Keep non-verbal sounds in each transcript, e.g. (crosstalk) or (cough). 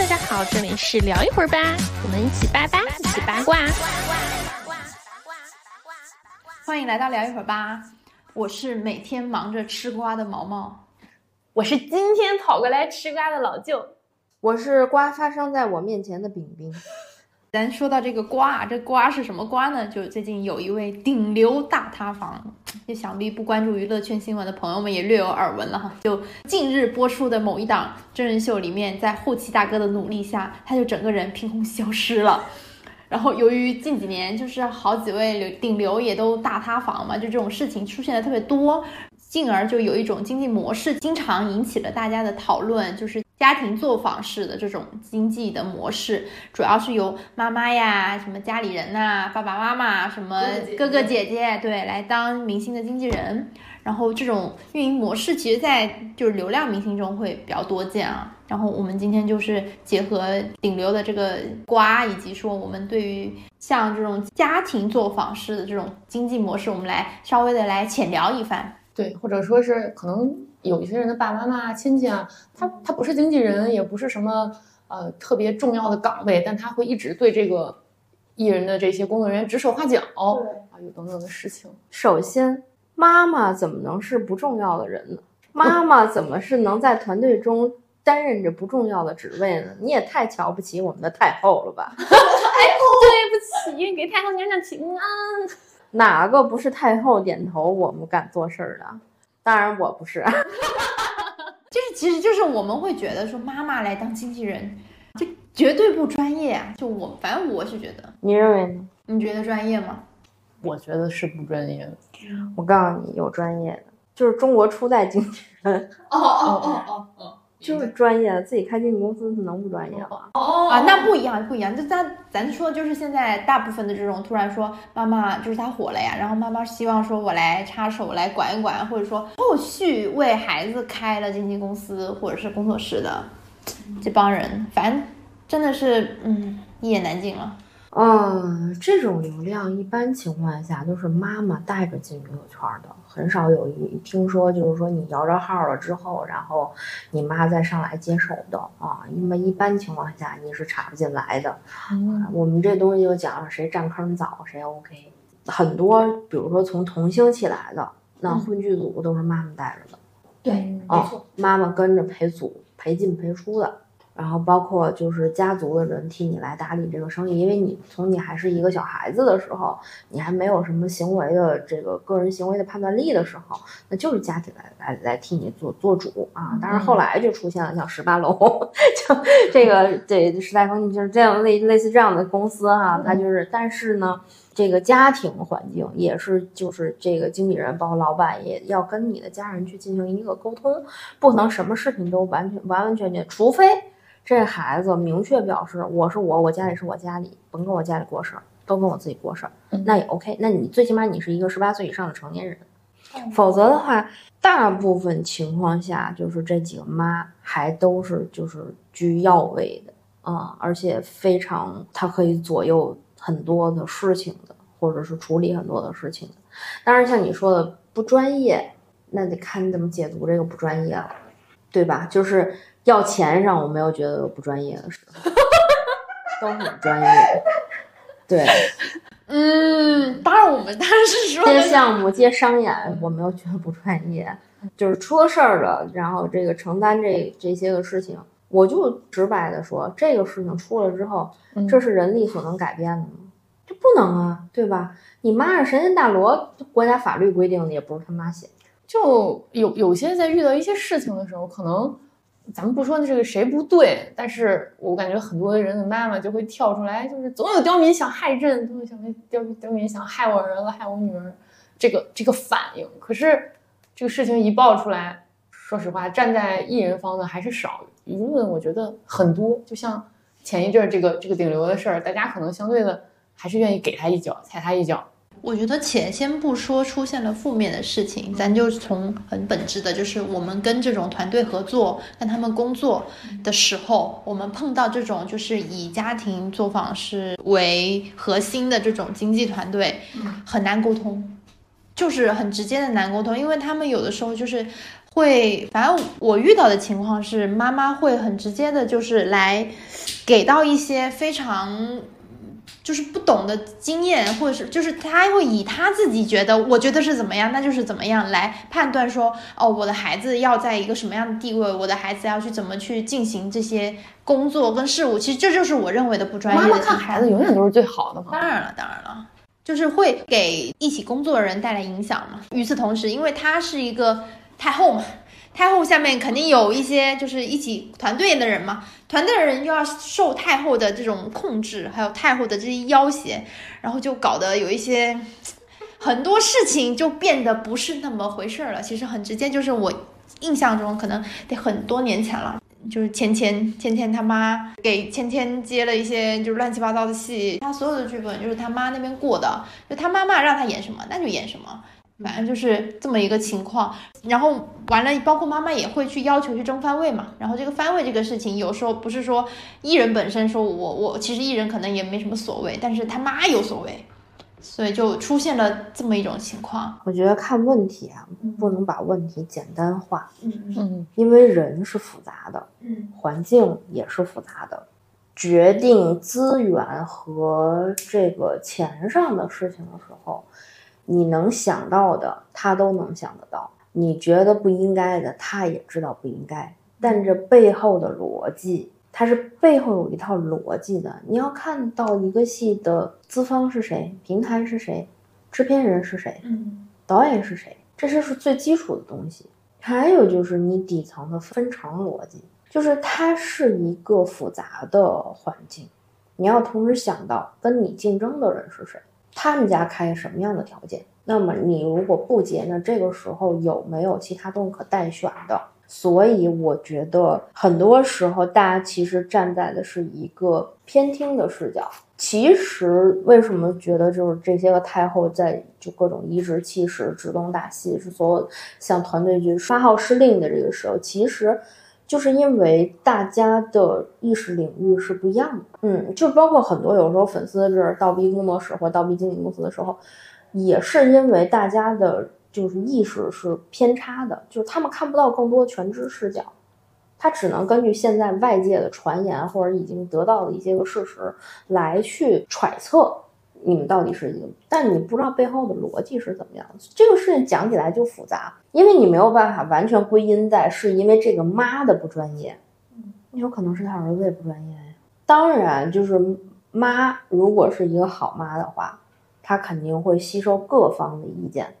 大家好，这里是聊一会儿吧，我们一起八八，一起八卦。欢迎来到聊一会儿吧，我是每天忙着吃瓜的毛毛，我是今天跑过来吃瓜的老舅，我是瓜发生在我面前的饼饼。咱说到这个瓜啊，这瓜是什么瓜呢？就最近有一位顶流大塌房，就想必不关注娱乐圈新闻的朋友们也略有耳闻了哈。就近日播出的某一档真人秀里面，在后期大哥的努力下，他就整个人凭空消失了。然后由于近几年就是好几位流顶流也都大塌房嘛，就这种事情出现的特别多，进而就有一种经济模式经常引起了大家的讨论，就是家庭作坊式的这种经济的模式，主要是由妈妈呀、什么家里人呐、爸爸妈妈、什么哥哥姐姐对来当明星的经纪人。然后这种运营模式，其实，在就是流量明星中会比较多见啊。然后我们今天就是结合顶流的这个瓜，以及说我们对于像这种家庭作坊式的这种经济模式，我们来稍微的来浅聊一番。对，或者说是可能有一些人的爸爸妈妈、亲戚啊，他他不是经纪人，也不是什么呃特别重要的岗位，但他会一直对这个艺人的这些工作人员指手画脚啊，有等等的事情。首先。妈妈怎么能是不重要的人呢？妈妈怎么是能在团队中担任着不重要的职位呢？你也太瞧不起我们的太后了吧！(laughs) 哎，对不起，给太后娘娘请安。哪个不是太后点头，我们敢做事儿的？当然我不是。(laughs) 就是其实就是我们会觉得说妈妈来当经纪人，这绝对不专业啊！就我反正我是觉得，你认为呢？你觉得专业吗？我觉得是不专业的。我告诉你，有专业的，就是中国初代经纪人。哦哦哦哦哦，就是专业的，自己开经纪公司能不专业吗？哦啊，那不一样，不一样。就咱咱说，就是现在大部分的这种突然说妈妈就是他火了呀，然后妈妈希望说我来插手来管一管，或者说后续为孩子开了经纪公司或者是工作室的这帮人，反正真的是嗯一言难尽了。嗯，这种流量一般情况下都是妈妈带着进娱乐圈的，很少有一听说就是说你摇着号了之后，然后你妈再上来接手的啊。因为一般情况下你是插不进来的。我们这东西就讲了谁占坑早谁 OK。很多比如说从童星起来的，那混剧组都是妈妈带着的。对，没错，妈妈跟着陪组陪进陪出的。然后包括就是家族的人替你来打理这个生意，因为你从你还是一个小孩子的时候，你还没有什么行为的这个个人行为的判断力的时候，那就是家庭来来来替你做做主啊。但是后来就出现了像十八楼，(laughs) 就这个对时代峰就是这样类类似这样的公司哈，它就是，但是呢，这个家庭环境也是就是这个经理人包括老板也要跟你的家人去进行一个沟通，不能什么事情都完全完完全全，除非。这孩子明确表示我是我，我家里是我家里，甭跟我家里过事儿，都跟我自己过事儿，那也 OK。那你最起码你是一个十八岁以上的成年人，否则的话，大部分情况下就是这几个妈还都是就是居要位的啊，而且非常他可以左右很多的事情的，或者是处理很多的事情的。当然，像你说的不专业，那得看你怎么解读这个不专业了，对吧？就是。要钱上我没有觉得有不专业的事，都很专业。对，嗯，当然我们当然是说接项目接商演，我没有觉得不专业，就是出了事儿了，然后这个承担这这些个事情，我就直白的说，这个事情出了之后，这是人力所能改变的吗？这不能啊，对吧？你妈是神仙大罗，国家法律规定的也不是他妈写，就有有些在遇到一些事情的时候，可能。咱们不说这个谁不对，但是我感觉很多人的妈妈就会跳出来，就是总有刁民想害朕，总有想刁刁民想害我儿子、害我女儿，这个这个反应。可是这个事情一爆出来，说实话，站在艺人方的还是少，舆论我觉得很多。就像前一阵这个这个顶流的事儿，大家可能相对的还是愿意给他一脚，踩他一脚。我觉得且先不说出现了负面的事情，咱就从很本质的，就是我们跟这种团队合作，跟他们工作的时候，我们碰到这种就是以家庭作坊式为核心的这种经济团队，很难沟通，就是很直接的难沟通，因为他们有的时候就是会，反正我遇到的情况是，妈妈会很直接的，就是来给到一些非常。就是不懂的经验，或者是就是他会以他自己觉得，我觉得是怎么样，那就是怎么样来判断说，哦，我的孩子要在一个什么样的地位，我的孩子要去怎么去进行这些工作跟事务。其实这就是我认为的不专业。妈妈看孩子永远都是最好的嘛。当然了，当然了，就是会给一起工作的人带来影响嘛。与此同时，因为他是一个太后嘛。太后下面肯定有一些就是一起团队的人嘛，团队的人又要受太后的这种控制，还有太后的这些要挟，然后就搞得有一些 (tsk) 很多事情就变得不是那么回事儿了。其实很直接，就是我印象中可能得很多年前了，就是芊芊芊芊他妈给芊芊接了一些就是乱七八糟的戏，他所有的剧本就是他妈那边过的，就他妈妈让他演什么那就演什么。反正就是这么一个情况，然后完了，包括妈妈也会去要求去争番位嘛。然后这个番位这个事情，有时候不是说艺人本身说我我其实艺人可能也没什么所谓，但是他妈有所谓，所以就出现了这么一种情况。我觉得看问题啊，不能把问题简单化，嗯嗯，因为人是复杂的，嗯，环境也是复杂的，决定资源和这个钱上的事情的时候。你能想到的，他都能想得到；你觉得不应该的，他也知道不应该。但这背后的逻辑，它是背后有一套逻辑的。你要看到一个戏的资方是谁，平台是谁，制片人是谁，嗯，导演是谁，这些是最基础的东西。还有就是你底层的分成逻辑，就是它是一个复杂的环境。你要同时想到跟你竞争的人是谁。他们家开什么样的条件？那么你如果不接，那这个时候有没有其他东西可代选的？所以我觉得很多时候大家其实站在的是一个偏听的视角。其实为什么觉得就是这些个太后在就各种颐指气使、指东打西，是所有像团队剧发号施令的这个时候，其实。就是因为大家的意识领域是不一样的，嗯，就包括很多有时候粉丝这倒逼工作室或倒逼经纪公司的时候，也是因为大家的就是意识是偏差的，就是他们看不到更多的全知视角，他只能根据现在外界的传言或者已经得到的一些个事实来去揣测。你们到底是一个，但你不知道背后的逻辑是怎么样的。这个事情讲起来就复杂，因为你没有办法完全归因在是因为这个妈的不专业，有可能是他儿子也不专业呀。当然，就是妈如果是一个好妈的话，她肯定会吸收各方的意见。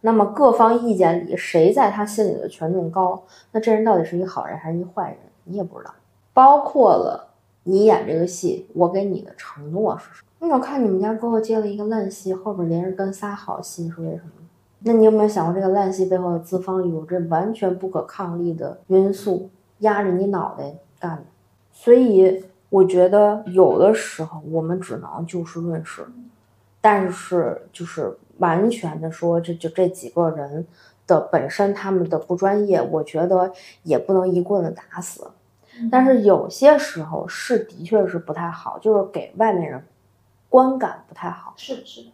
那么各方意见里，谁在他心里的权重高，那这人到底是一个好人还是一坏人，你也不知道。包括了你演这个戏，我给你的承诺是什么？那我看你们家哥哥接了一个烂戏，后边连着跟仨好戏，是为什么？那你有没有想过，这个烂戏背后的资方有着完全不可抗力的因素压着你脑袋干的？所以我觉得有的时候我们只能就事论事，但是就是完全的说，这就这几个人的本身他们的不专业，我觉得也不能一棍子打死。但是有些时候是的确是不太好，就是给外面人。观感不太好，是的，是的，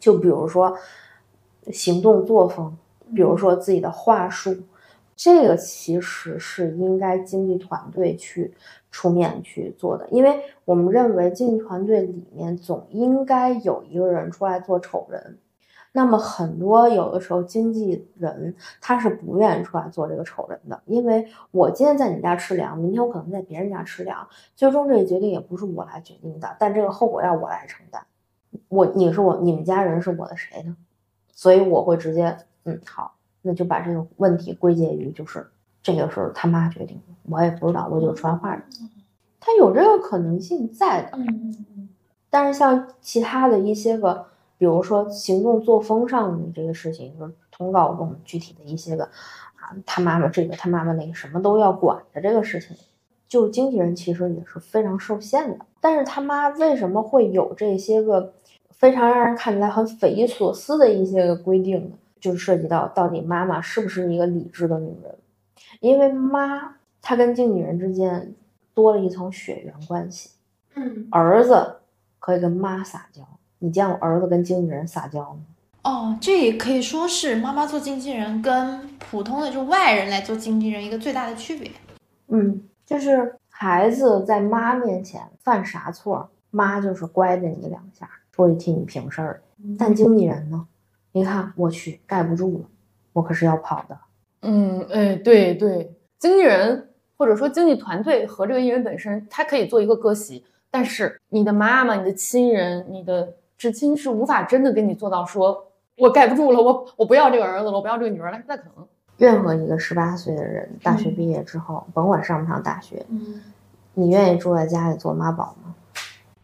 就比如说行动作风，比如说自己的话术，这个其实是应该经纪团队去出面去做的，因为我们认为经济团队里面总应该有一个人出来做丑人。那么很多有的时候经纪人他是不愿意出来做这个丑人的，因为我今天在你家吃粮，明天我可能在别人家吃粮，最终这个决定也不是我来决定的，但这个后果要我来承担。我你是我你们家人是我的谁呢？所以我会直接嗯好，那就把这个问题归结于就是这个是他妈决定的，我也不知道，我就传话人，他有这个可能性在的。嗯嗯嗯。但是像其他的一些个。比如说行动作风上的这个事情，就是通告中具体的一些个啊，他妈妈这个他妈妈那个什么都要管的这个事情，就经纪人其实也是非常受限的。但是他妈为什么会有这些个非常让人看起来很匪夷所思的一些个规定呢？就涉及到到底妈妈是不是一个理智的女人？因为妈她跟经纪人之间多了一层血缘关系，嗯，儿子可以跟妈撒娇。你见过儿子跟经纪人撒娇吗？哦，这也可以说是妈妈做经纪人跟普通的就外人来做经纪人一个最大的区别。嗯，就是孩子在妈面前犯啥错，妈就是乖的你两下，出去替你平事儿。但经纪人呢？你看，我去盖不住了，我可是要跑的。嗯，哎，对对，经纪人或者说经纪团队和这个艺人本身，他可以做一个割席，但是你的妈妈、你的亲人、你的至亲是无法真的跟你做到说，我盖不住了，我我不要这个儿子了，我不要这个女儿了，不太可能。任何一个十八岁的人，大学毕业之后，甭管上不上大学，嗯你愿意住在家里做妈宝吗？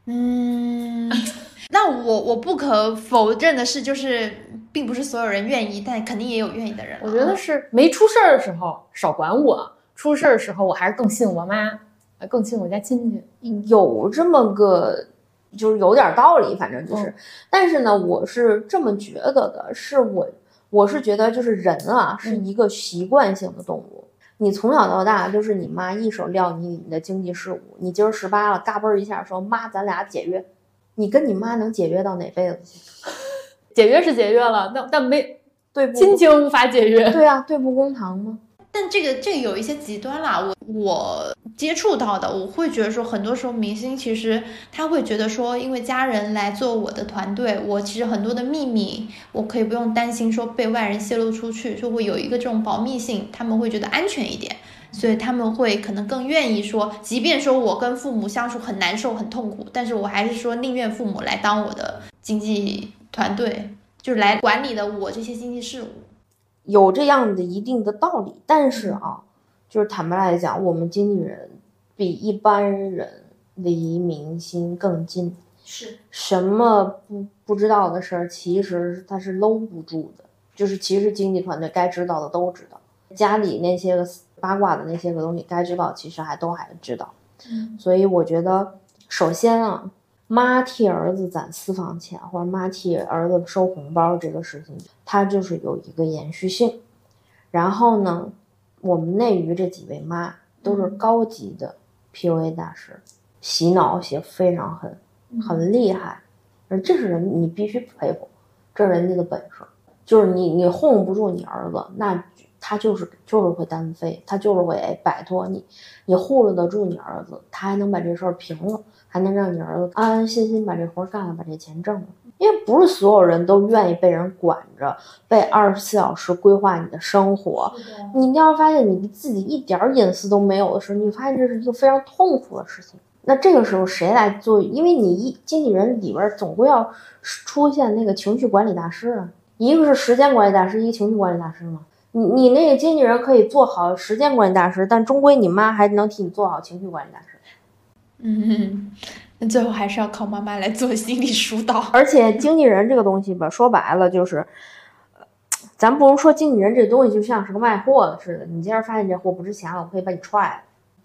嗯，(laughs) 那我我不可否认的是，就是并不是所有人愿意，但肯定也有愿意的人。我觉得是没出事儿的时候少管我，出事儿的时候我还是更信我妈，呃更信我家亲戚。有这么个，就是有点道理，反正就是。嗯但是呢，我是这么觉得的，是我我是觉得就是人啊是一个习惯性的动物。你从小到大就是你妈一手料理你的经济事务，你今儿十八了，嘎嘣儿一下说妈，咱俩解约，你跟你妈能解约到哪辈子去？(laughs) 解约是解约了，但但没对不？亲情无法解约。对啊，对簿公堂吗？但这个这个有一些极端啦，我我接触到的，我会觉得说，很多时候明星其实他会觉得说，因为家人来做我的团队，我其实很多的秘密，我可以不用担心说被外人泄露出去，就会有一个这种保密性，他们会觉得安全一点，所以他们会可能更愿意说，即便说我跟父母相处很难受很痛苦，但是我还是说宁愿父母来当我的经济团队，就是来管理的我这些经济事务。有这样的一定的道理，但是啊，就是坦白来讲，我们经纪人比一般人离明星更近，是，什么不不知道的事儿，其实他是搂不住的。就是其实经纪团队该知道的都知道，家里那些个八卦的那些个东西该知道，其实还都还知道。嗯所以我觉得，首先啊，妈替儿子攒私房钱，或者妈替儿子收红包这个事情，它就是有一个延续性。然后呢，我们内娱这几位妈都是高级的 PUA 大师，洗脑洗得非常狠，很厉害。而这是人，你必须佩服，这是人家的本事。就是你你哄不住你儿子，那他就是就是会单飞，他就是会哎摆脱你。你护着得住你儿子，他还能把这事儿平了，还能让你儿子安安心心把这活儿干了，把这钱挣了。因为不是所有人都愿意被人管着，被二十四小时规划你的生活。你要是发现你自己一点儿隐私都没有的时候，你发现这是一个非常痛苦的事情。那这个时候谁来做？因为你一经纪人里边儿总归要出现那个情绪管理大师啊，一个是时间管理大师，一个情绪管理大师嘛。你你那个经纪人可以做好时间管理大师，但终归你妈还能替你做好情绪管理大师。嗯，(laughs) 那最后还是要靠妈妈来做心理疏导。(laughs) 而且经纪人这个东西吧，说白了就是，呃咱不能说经纪人这东西就像是个卖货的似的，你今儿发现这货不值钱了，我可以把你踹了。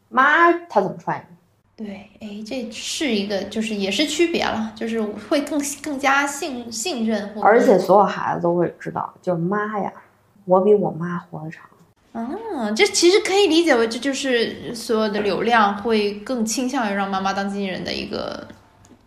妈，他怎么踹你？对，哎，这是一个，就是也是区别了，就是会更更加信信任，而且所有孩子都会知道，就是妈呀，我比我妈活得长。嗯，这其实可以理解为这就是所有的流量会更倾向于让妈妈当经纪人的一个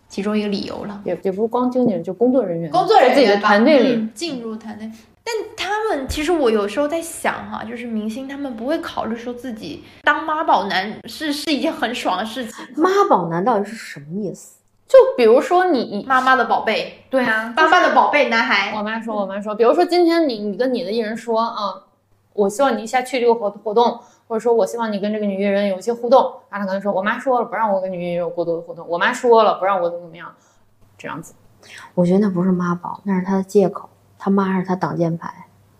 其中一个理由了。也也不是光经纪人，就工作人员，工作人员自己的吧团队里，嗯进入团队。但他们其实我有时候在想哈，就是明星他们不会考虑说自己当妈宝男是是一件很爽的事情。妈宝男到底是什么意思？就比如说你你妈妈的宝贝，对啊，妈妈的宝贝男孩，我妈说，我妈说，比如说今天你你跟你的艺人说，啊，我希望你一下去这个活活动，或者说我希望你跟这个女艺人有一些互动，然后他可能说，我妈说了不让我跟女艺人有过多的互动，我妈说了不让我怎么怎么样，这样子，我觉得那不是妈宝，那是他的借口。他妈是他挡箭牌。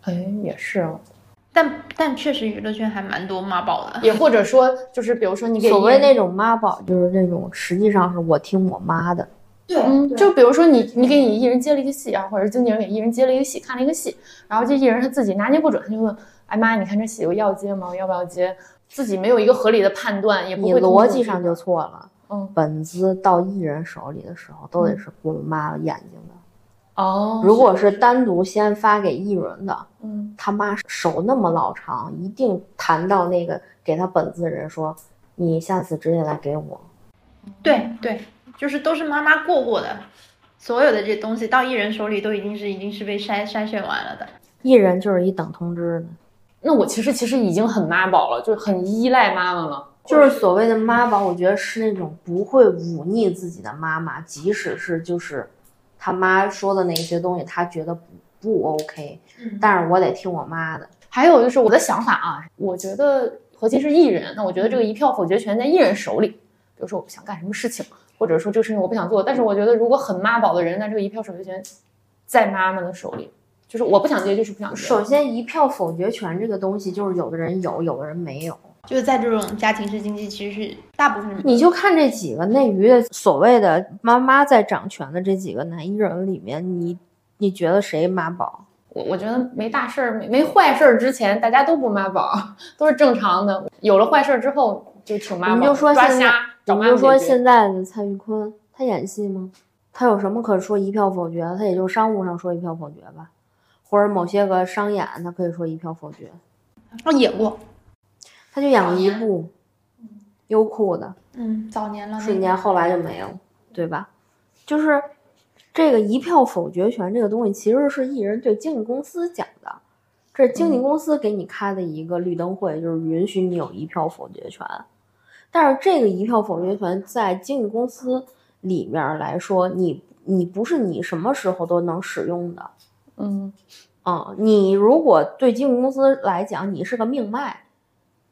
哎，也是哦，但但确实娱乐圈还蛮多妈宝的。也或者说就是比如说你给所谓那种妈宝，就是那种实际上是我听我妈的。对嗯，就比如说你你给你艺人接了一个戏啊，或者经纪人给艺人接了一个戏，看了一个戏，然后这艺人他自己拿捏不准，他就问，哎妈，你看这戏我要接吗？要不要接？自己没有一个合理的判断，也不会逻辑上就错了。嗯本子到艺人手里的时候，都得是顾妈眼睛的。哦，如果是单独先发给艺人的，嗯他妈手那么老长，一定谈到那个给他本子的人说：“你下次直接来给我。对对，就是都是妈妈过过的。所有的这东西到艺人手里都已经是已经是被筛筛选完了的。艺人就是一等通知的，那我其实其实已经很妈宝了，就是很依赖妈妈了。就是所谓的妈宝，我觉得是那种不会忤逆自己的妈妈，即使是就是他妈说的那些东西，他觉得不不 OK，但是我得听我妈的。还有就是我的想法啊，我觉得核心是艺人，那我觉得这个一票否决权在艺人手里。比如说我不想干什么事情，或者说这个事情我不想做，但是我觉得如果很妈宝的人，那这个一票否决权在妈妈的手里，就是我不想接就是不想接。首先，一票否决权这个东西，就是有的人有，有的人没有。就是在这种家庭式经济，其实是大部分人。你就看这几个内娱的所谓的妈妈在掌权的这几个男艺人里面，你你觉得谁妈宝？我我觉得没大事儿、没没坏事儿之前，大家都不妈宝，(laughs) 都是正常的。有了坏事儿之后，就挺妈宝。你就说现在你就说现在的蔡徐坤，他演戏吗？他有什么可说一票否决的？他也就商务上说一票否决吧，或者某些个商演，他可以说一票否决。哦，演过，他就演过一部优酷的，嗯，早年了，瞬间后来就没了，对吧？就是这个一票否决权这个东西，其实是艺人对经纪公司讲的，这是经纪公司给你开的一个绿灯会，就是允许你有一票否决权。但是这个一票否决权在经纪公司里面来说，你你不是你什么时候都能使用的。嗯，啊、你如果对经纪公司来讲，你是个命脉，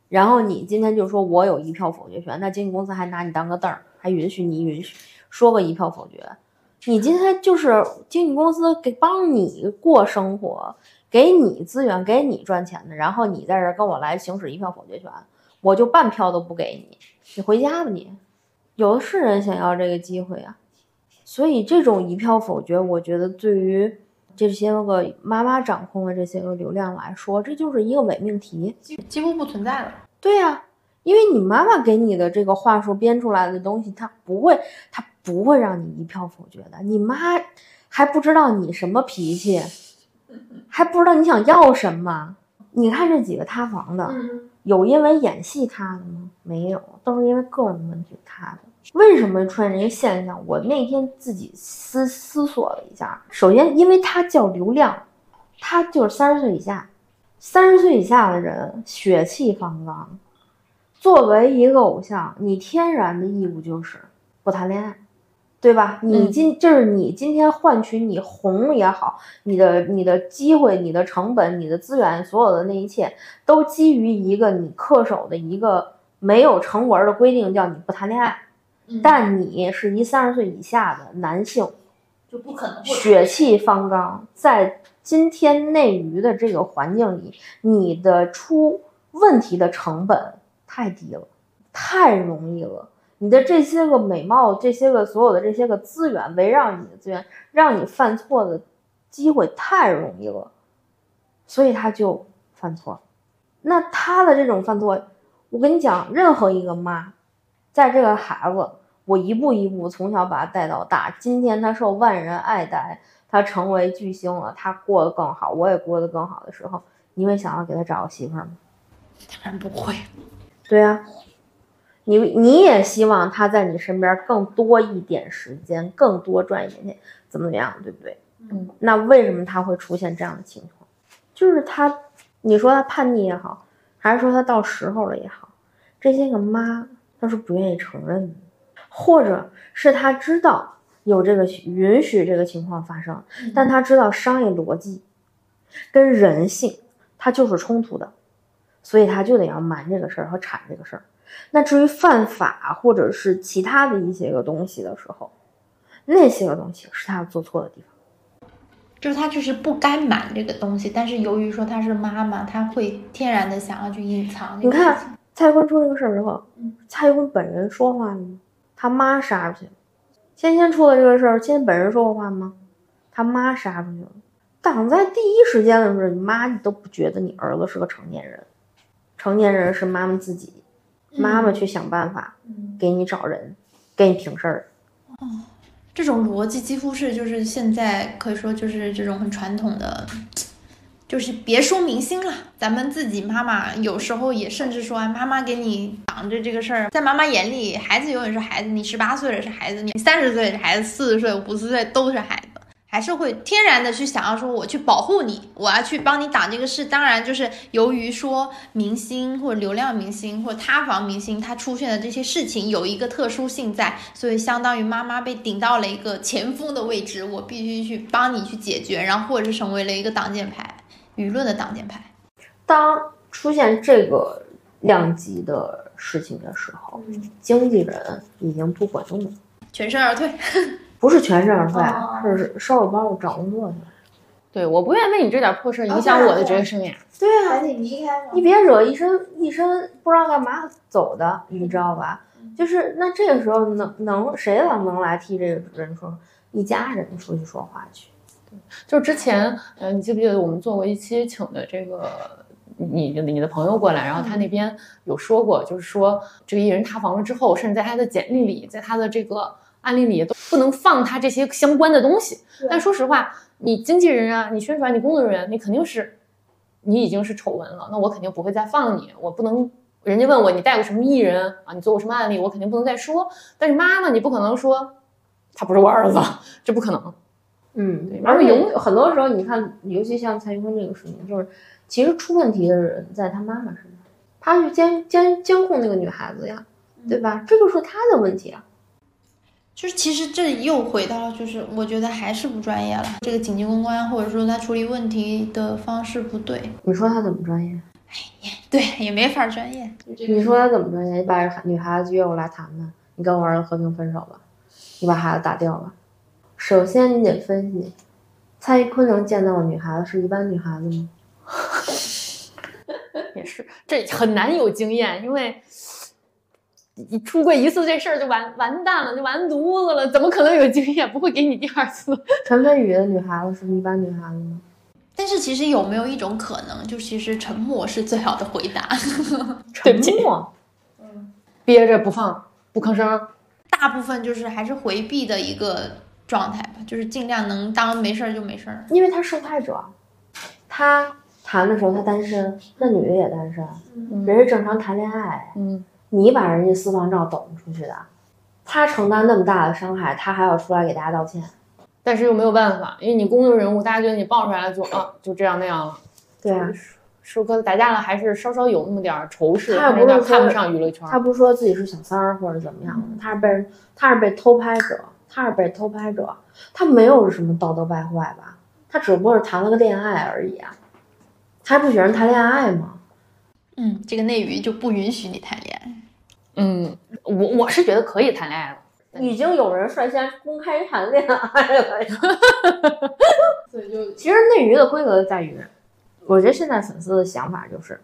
然后你今天就说我有一票否决权，那经纪公司还拿你当个凳儿，还允许你允许说个一票否决。你今天就是经纪公司给帮你过生活，给你资源，给你赚钱的，然后你在这跟我来行使一票否决权，我就半票都不给你，你回家吧你。有的是人想要这个机会啊，所以这种一票否决，我觉得对于这些个妈妈掌控的这些个流量来说，这就是一个伪命题。几乎不存在了。对呀、因为你妈妈给你的这个话术编出来的东西，她不会，她不会让你一票否决的。你妈还不知道你什么脾气，还不知道你想要什么。你看这几个塌房的，有因为演戏塌的吗？没有，都是因为个人问题塌的。为什么出现这个现象？我那天自己思思索了一下，首先，因为它叫流量，它就是三十岁以下，三十岁以下的人血气方刚。作为一个偶像，你天然的义务就是不谈恋爱，对吧？你嗯今就是你今天换取你红也好，你的你的机会、你的成本、你的资源，所有的那一切，都基于一个你恪守的一个没有成文的规定，叫你不谈恋爱。但你是一三十岁以下的男性，就不可能血气方刚，在今天内娱的这个环境里，你的出问题的成本太低了，太容易了。你的这些个美貌，这些个所有的这些个资源，围绕你的资源，让你犯错的机会太容易了，所以他就犯错。那他的这种犯错，我跟你讲，任何一个妈，在这个孩子，我一步一步从小把他带到大，今天他受万人爱戴，他成为巨星了，他过得更好，我也过得更好的时候，你会想要给他找个媳妇儿吗？当然不会。对呀、你你也希望他在你身边更多一点时间，更多赚一点钱，怎么怎么样，对不对？嗯，那为什么他会出现这样的情况？就是他，你说他叛逆也好，还是说他到时候了也好，这些个妈都是不愿意承认的，或者是他知道有这个允许这个情况发生，但他知道商业逻辑跟人性它就是冲突的，所以他就得要瞒这个事儿和铲这个事儿。那至于犯法或者是其他的一些个东西的时候，那些个东西是他做错的地方。就是他就是不该瞒这个东西，但是由于说他是妈妈，他会天然的想要去隐藏你看。蔡徐坤出这个事儿之后嗯，蔡徐坤本人说话了吗？他妈杀出去了。芊芊出了这个事儿，芊芊本人说过话吗？他妈杀出去了。挡在第一时间的时候，你妈你都不觉得你儿子是个成年人，成年人是妈妈自己，妈妈去想办法嗯给你找人，给你平事儿。哦这种逻辑几乎是就是现在可以说就是这种很传统的，就是别说明星了，咱们自己妈妈有时候也甚至说，哎妈妈给你挡着这个事儿，在妈妈眼里，孩子永远是孩子，你十八岁了是孩子，你三十岁是孩子，四十岁、五十岁都是孩子。还是会天然的去想要说，我去保护你，我要去帮你挡这个事。当然，就是由于说明星或者流量明星或者塌房明星他出现的这些事情有一个特殊性在，所以相当于妈妈被顶到了一个前锋的位置，我必须去帮你去解决，然后或者是成为了一个挡箭牌，舆论的挡箭牌。当出现这个量级的事情的时候，经纪人已经不管用了，全身而退。(laughs) 不是全身而退，是收了包找工作去。对，我不愿意为你这点破事影响我的职业生涯。对啊，赶紧离开你别惹一身一身不知道干嘛走的，你知道吧？就是那这个时候能能谁能能来替这个人说一家人出去说话去？对，就是之前，嗯，你记不记得我们做过一期请的这个你你的朋友过来，然后他那边有说过，就是说这个艺人塌房了之后，甚至在他的简历里，在他的这个。案例里都不能放他这些相关的东西，但说实话，你经纪人啊，你宣传，你工作人员，你肯定是，你已经是丑闻了，那我肯定不会再放你，我不能，人家问我你带过什么艺人啊，你做过什么案例，我肯定不能再说。但是妈妈，你不可能说他不是我儿子，这不可能。嗯，对。而且有很多时候，你看，尤其像蔡徐坤这个事情，就是其实出问题的人在他妈妈身上，他去监监监控那个女孩子呀，对吧？这就是他的问题啊。就是其实这又回到，就是我觉得还是不专业了。这个紧急公关，或者说他处理问题的方式不对。你说他怎么专业？哎，对，也没法专业。你说他怎么专业？你把女孩子约过来谈谈，你跟我儿子和平分手吧，你把孩子打掉吧。首先你得分析，蔡徐坤能见到的女孩子是一般女孩子吗？(laughs) 也是，这很难有经验，因为。你出过一次这事儿就完完蛋了，就完犊子了，怎么可能有经验？不会给你第二次。(laughs) 陈飞宇的女孩子是一般女孩子吗？但是其实有没有一种可能，就其实沉默是最好的回答。(laughs) 沉默，嗯，憋着不放，不吭声。大部分就是还是回避的一个状态吧，就是尽量能当没事儿就没事儿。因为他受害者，他谈的时候他单身，那女的也单身，人是正常谈恋爱，嗯。你把人家私房照抖出去的，他承担那么大的伤害，他还要出来给大家道歉，但是又没有办法，因为你公众人物，大家觉得你爆出来了就啊就这样那样了。对啊，舒克打架了，还是稍稍有那么点儿仇视，他不是看不上娱乐圈，他不是说自己是小三儿或者怎么样的，他是被人他是被偷拍者，他是被偷拍者，他没有什么道德败坏吧？他只不过是谈了个恋爱而已啊，他不许人谈恋爱吗？嗯，这个内娱就不允许你谈恋爱。嗯，我我是觉得可以谈恋爱了，已经有人率先公开谈恋爱了。(laughs) 所以就其实内娱的规则在于，我觉得现在粉丝的想法就是，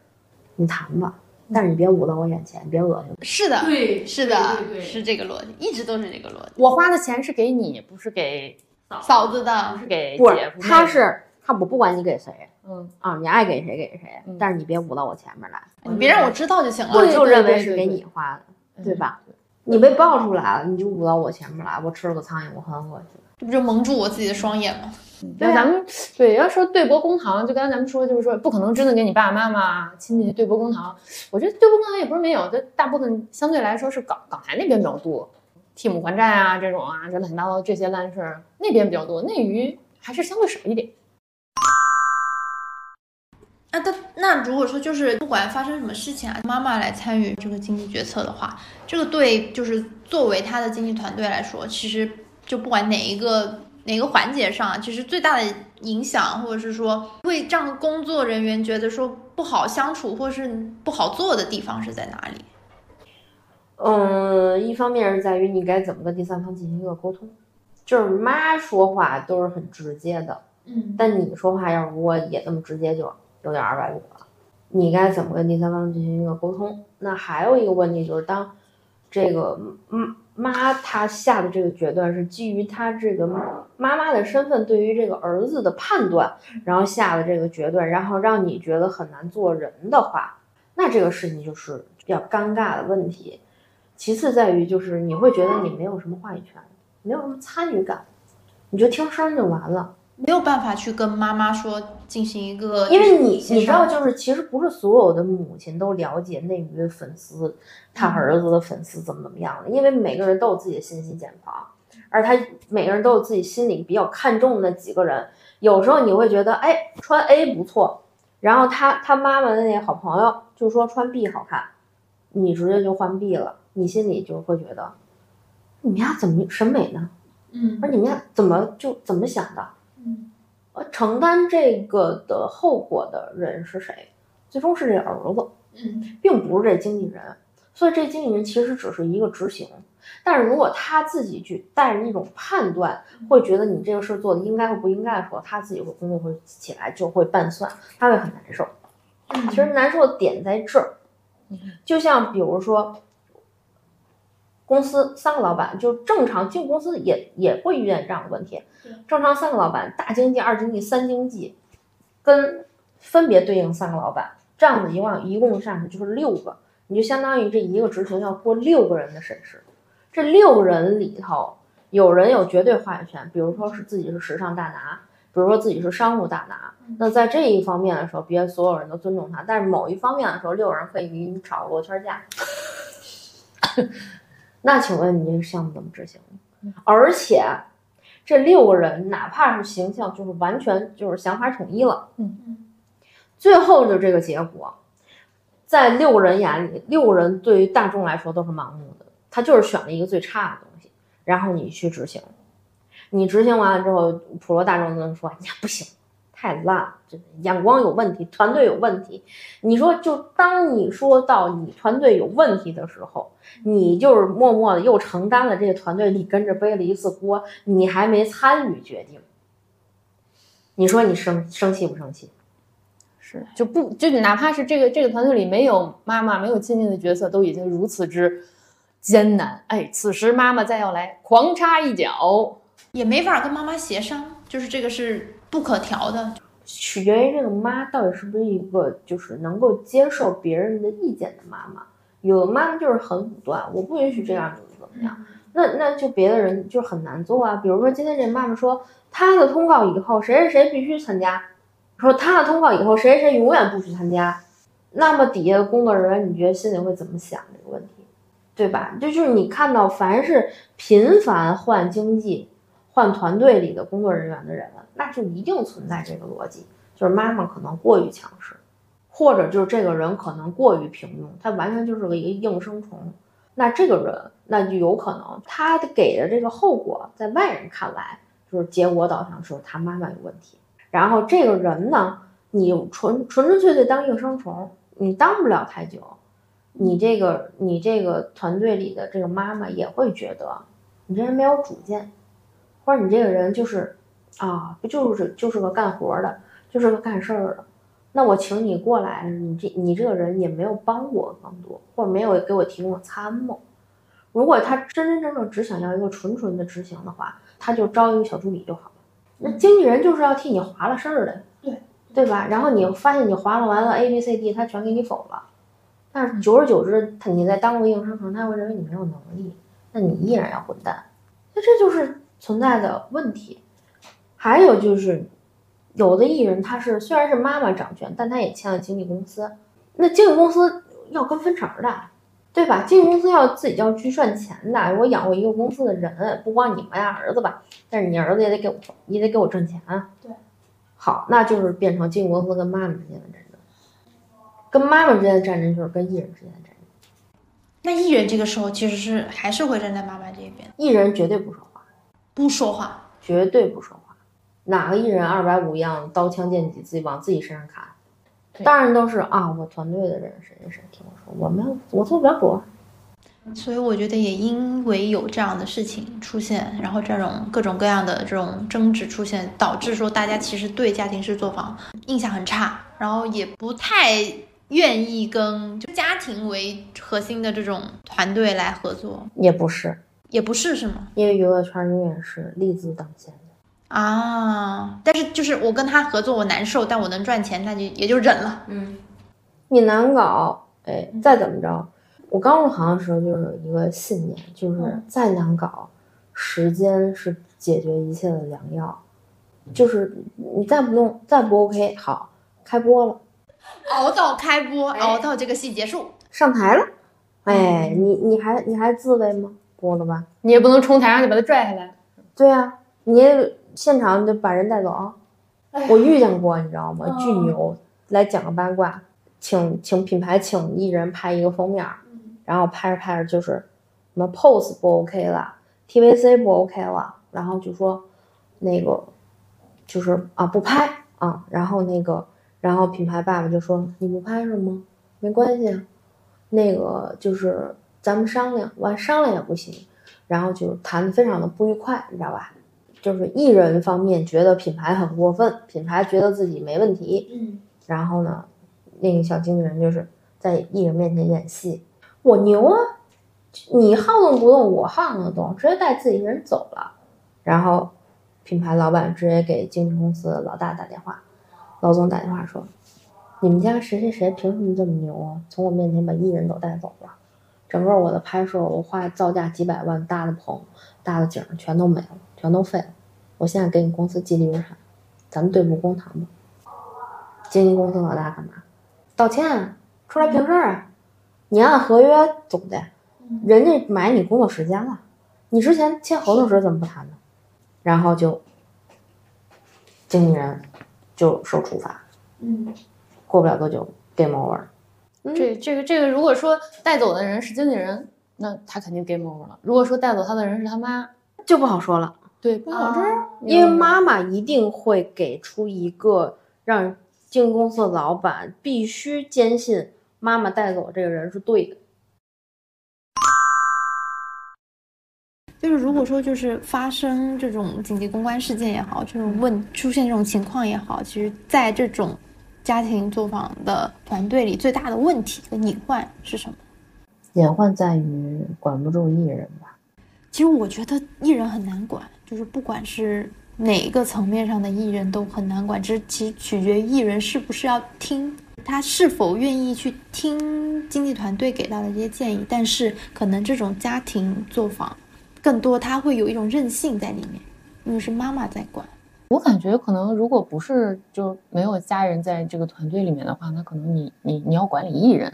你谈吧，但是你别捂到我眼前，别恶心。是的，对，是的，是这个逻辑，一直都是这个逻辑。我花的钱是给你，不是给嫂子的，不是给不姐夫。他是他，我不管你给谁。嗯啊，你爱给谁给谁，但是你别捂到我前面来，你别让我知道就行了。我就认为是给你花的，对吧？你被爆出来了，你就捂到我前面来，我吃了个苍蝇，我很恶心。这不就蒙住我自己的双眼吗？那咱们对要说对簿公堂，就刚才咱们说，就是说不可能真的给你爸爸妈妈亲戚对簿公堂。我觉得对簿公堂也不是没有，但大部分相对来说是港港台那边比较多，替母还债啊这种啊，这乱七八糟这些烂事儿那边比较多，内娱还是相对少一点。那他那如果说就是不管发生什么事情啊，妈妈来参与这个经济决策的话，这个对就是作为他的经济团队来说，其实就不管哪一个哪个环节上，其实最大的影响或者是说会让工作人员觉得说不好相处或是不好做的地方是在哪里？嗯，一方面是在于你该怎么跟第三方进行一个沟通，就是妈说话都是很直接的，嗯，但你说话要如果也这么直接就。有点二百五了，你该怎么跟第三方进行一个沟通？那还有一个问题就是，当这个嗯妈她下的这个决断是基于她这个妈妈的身份对于这个儿子的判断，然后下的这个决断，然后让你觉得很难做人的话，那这个事情就是比较尴尬的问题。其次在于就是你会觉得你没有什么话语权，没有什么参与感，你就听声就完了。没有办法去跟妈妈说进行一个，因为你你知道，就是其实不是所有的母亲都了解内娱粉丝他儿子的粉丝怎么怎么样的，因为每个人都有自己的信息茧房，而他每个人都有自己心里比较看重的几个人。有时候你会觉得，哎，穿 A 不错，然后他他妈妈的那个好朋友就说穿 B 好看，你直接就换 B 了，你心里就会觉得，你们家怎么审美呢？嗯而你们家怎么就怎么想的？嗯，呃，承担这个的后果的人是谁？最终是这儿子，嗯并不是这经纪人。所以这经纪人其实只是一个执行，但是如果他自己去带着一种判断，会觉得你这个事儿做的应该或不应该的时候，他自己会工作会起来就会拌蒜，他会很难受。其实难受的点在这儿，就像比如说，公司三个老板，就正常进公司也也会遇见这样的问题。正常三个老板，大经济、二经济、三经济，跟分别对应三个老板，这样子一共一共上去就是六个，你就相当于这一个执行要过六个人的审视。这六个人里头，有人有绝对话语权，比如说是自己是时尚大拿，比如说自己是商务大拿。那在这一方面的时候，别所有人都尊重他，但是某一方面的时候，六个人可以给你吵个罗圈架。(laughs) 那请问你这个项目怎么执行？而且这六个人哪怕是形象就是完全就是想法统一了，嗯最后的这个结果，在六个人眼里，六个人对于大众来说都是盲目的，他就是选了一个最差的东西，然后你去执行，你执行完了之后，普罗大众都说，哎呀不行，太烂了，这眼光有问题，团队有问题。你说，就当你说到你团队有问题的时候，你就是默默的又承担了这个团队你跟着背了一次锅，你还没参与决定。你说你生生气不生气？是就不就哪怕是这个这个团队里没有妈妈，没有亲近的角色，都已经如此之艰难。哎，此时妈妈再要来狂插一脚，也没法跟妈妈协商，就是这个是不可调的。取决于这个妈到底是不是一个就是能够接受别人的意见的妈妈。有的妈妈就是很武断，我不允许这样，怎么怎么样。那那就别的人就很难做啊。比如说今天这妈妈说她的通告以后谁谁谁必须参加，说她的通告以后谁谁谁永远不许参加，那么底下的工作人员你觉得心里会怎么想这个问题，对吧？这就是你看到凡是频繁换经济、换团队里的工作人员的人，那就一定存在这个逻辑，就是妈妈可能过于强势，或者就是这个人可能过于平庸，他完全就是个一个应声虫。那这个人，那就有可能他给的这个后果，在外人看来就是结果导向，说他妈妈有问题。然后这个人呢，你纯纯纯粹粹当应声虫，你当不了太久。你这个你这个团队里的这个妈妈也会觉得你这人没有主见，或者你这个人就是啊，不就是就是个干活的，就是个干事儿的。那我请你过来，你这你这个人也没有帮我更多，或者没有给我提供参谋。如果他真真正正只想要一个纯纯的执行的话，他就招一个小助理就好了。那经纪人就是要替你划了事儿的，对对吧？然后你发现你划了完了 A B C D，他全给你否了。但是久而久之，他你在当过应声虫，他会认为你没有能力，那你依然要混蛋。那这就是存在的问题。还有就是，有的艺人他是虽然是妈妈掌权，但他也签了经纪公司。那经纪公司要跟分成的，对吧？经纪公司要自己要去赚钱的。我养活一个公司的人，不光你们家儿子吧，但是你儿子也得给我，也得给我挣钱啊。对。好，那就是变成经纪公司跟妈妈之间的战争，跟妈妈之间的战争就是跟艺人之间的战争。那艺人这个时候其实是还是会站在妈妈这边，艺人绝对不说话，不说话。绝对不说话。哪个艺人二百五一样刀枪剑戟自己往自己身上砍？当然都是啊，我团队的人谁谁谁听我说，我没有，我做不了主。所以我觉得也因为有这样的事情出现，然后这种各种各样的这种争执出现，导致说大家其实对家庭式作坊印象很差，然后也不太愿意跟就家庭为核心的这种团队来合作，也不是，也不是是吗？因为娱乐圈永远是利字当先的。啊，但是就是我跟他合作我难受，但我能赚钱，那就也就忍了。嗯，你难搞，哎，再怎么着，我刚入行的时候就是一个信念，就是再难搞，时间是解决一切的良药。就是你再不弄，再不 OK，好，开播了，(laughs) 熬到开播，熬到这个戏结束。上台了，哎，你你还你还自慰吗？播了吧？你也不能冲台上去把他拽下来。对呀、你也现场就把人带走啊。我遇见过，你知道吗？巨牛！来讲个八卦，请请品牌请艺人拍一个封面，然后拍着拍着就是什么 pose 不 OK 了，TVC 不 OK 了，然后就说那个就是啊不拍啊，然后那个然后品牌爸爸就说你不拍是吗？没关系啊，那个就是咱们商量，完商量也不行，然后就谈的非常的不愉快，你知道吧？就是艺人方面觉得品牌很过分，品牌觉得自己没问题，嗯，然后呢，那个小经纪人就是在艺人面前演戏，我牛啊，你好动不动，我好动动，直接带自己人走了。然后品牌老板直接给经纪公司老大打电话，老总打电话说，你们家谁谁谁凭什么这么牛啊？从我面前把艺人都带走了，整个我的拍摄，我花造价几百万搭的棚、搭的景全都没了，全都废了。我现在给你公司记利润产，咱们对簿公堂吧。经纪公司老大干嘛？道歉啊，出来平事儿啊！你按合约走的，人家买你工作时间了，你之前签合同时怎么不谈呢？然后就经纪人就受处罚，嗯，过不了多久 game over。这这个这个，如果说带走的人是经纪人，那他肯定 game over 了。如果说带走他的人是他妈，就不好说了，对，不好说，因为妈妈一定会给出一个让经纪公司的老板必须坚信妈妈带走这个人是对的。就是如果说就是发生这种紧急公关事件也好，这种问出现这种情况也好，其实在这种家庭作坊的团队里，最大的问题和隐患是什么？隐患在于管不住艺人吧。其实我觉得艺人很难管，就是不管是哪一个层面上的艺人都很难管，这其实取决于艺人是不是要听，他是否愿意去听经纪团队给到的这些建议。但是可能这种家庭作坊，更多他会有一种任性在里面，因为是妈妈在管。我感觉可能如果不是就没有家人在这个团队里面的话，那可能你你你要管理艺人，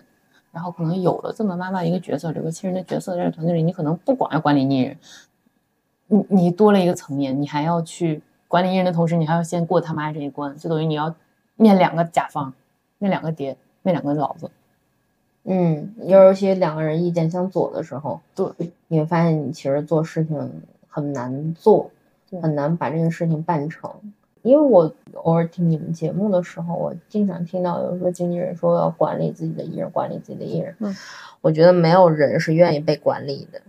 然后可能有了这么妈妈一个角色，这个亲人的角色在这个团队里，你可能不光要管理艺人，你你多了一个层面，你还要去管理艺人的同时，你还要先过他妈这一关，就等于你要面两个甲方，面两个爹，面两个老子。嗯，尤其两个人意见相左的时候，对，你会发现你其实做事情很难做，对很难把这个事情办成。因为我偶尔听你们节目的时候，我经常听到有说经纪人说要管理自己的艺人，管理自己的艺人。嗯，我觉得没有人是愿意被管理的，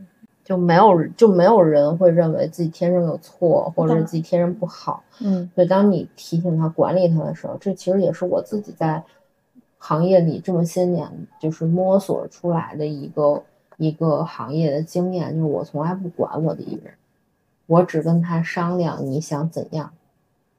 就没有就没有人会认为自己天生有错，或者是自己天生不好。嗯所以当你提醒他管理他的时候，这其实也是我自己在行业里这么些年就是摸索出来的一个一个行业的经验，就是我从来不管我的艺人，我只跟他商量你想怎样，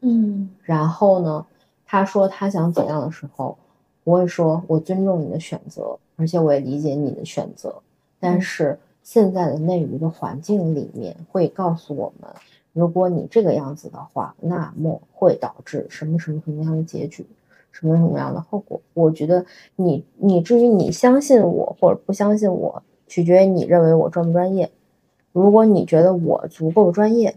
嗯然后呢，他说他想怎样的时候，我会说我尊重你的选择，而且我也理解你的选择，但是现在的内娱的环境里面会告诉我们。如果你这个样子的话，那么会导致什么什么什么样的结局，什么什么样的后果？我觉得你你至于你相信我或者不相信我，取决于你认为我专不专业。如果你觉得我足够专业，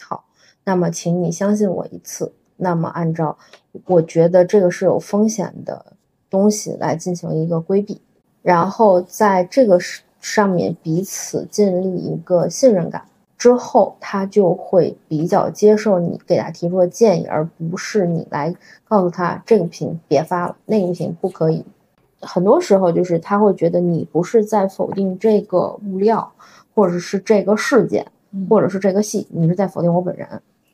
好，那么请你相信我一次。那么按照我觉得这个是有风险的东西来进行一个规避，然后在这个上面彼此建立一个信任感。之后，他就会比较接受你给他提出的建议，而不是你来告诉他这个品别发了，那个品不可以。很多时候就是他会觉得你不是在否定这个物料，或者是这个事件，或者是这个戏，你是在否定我本人。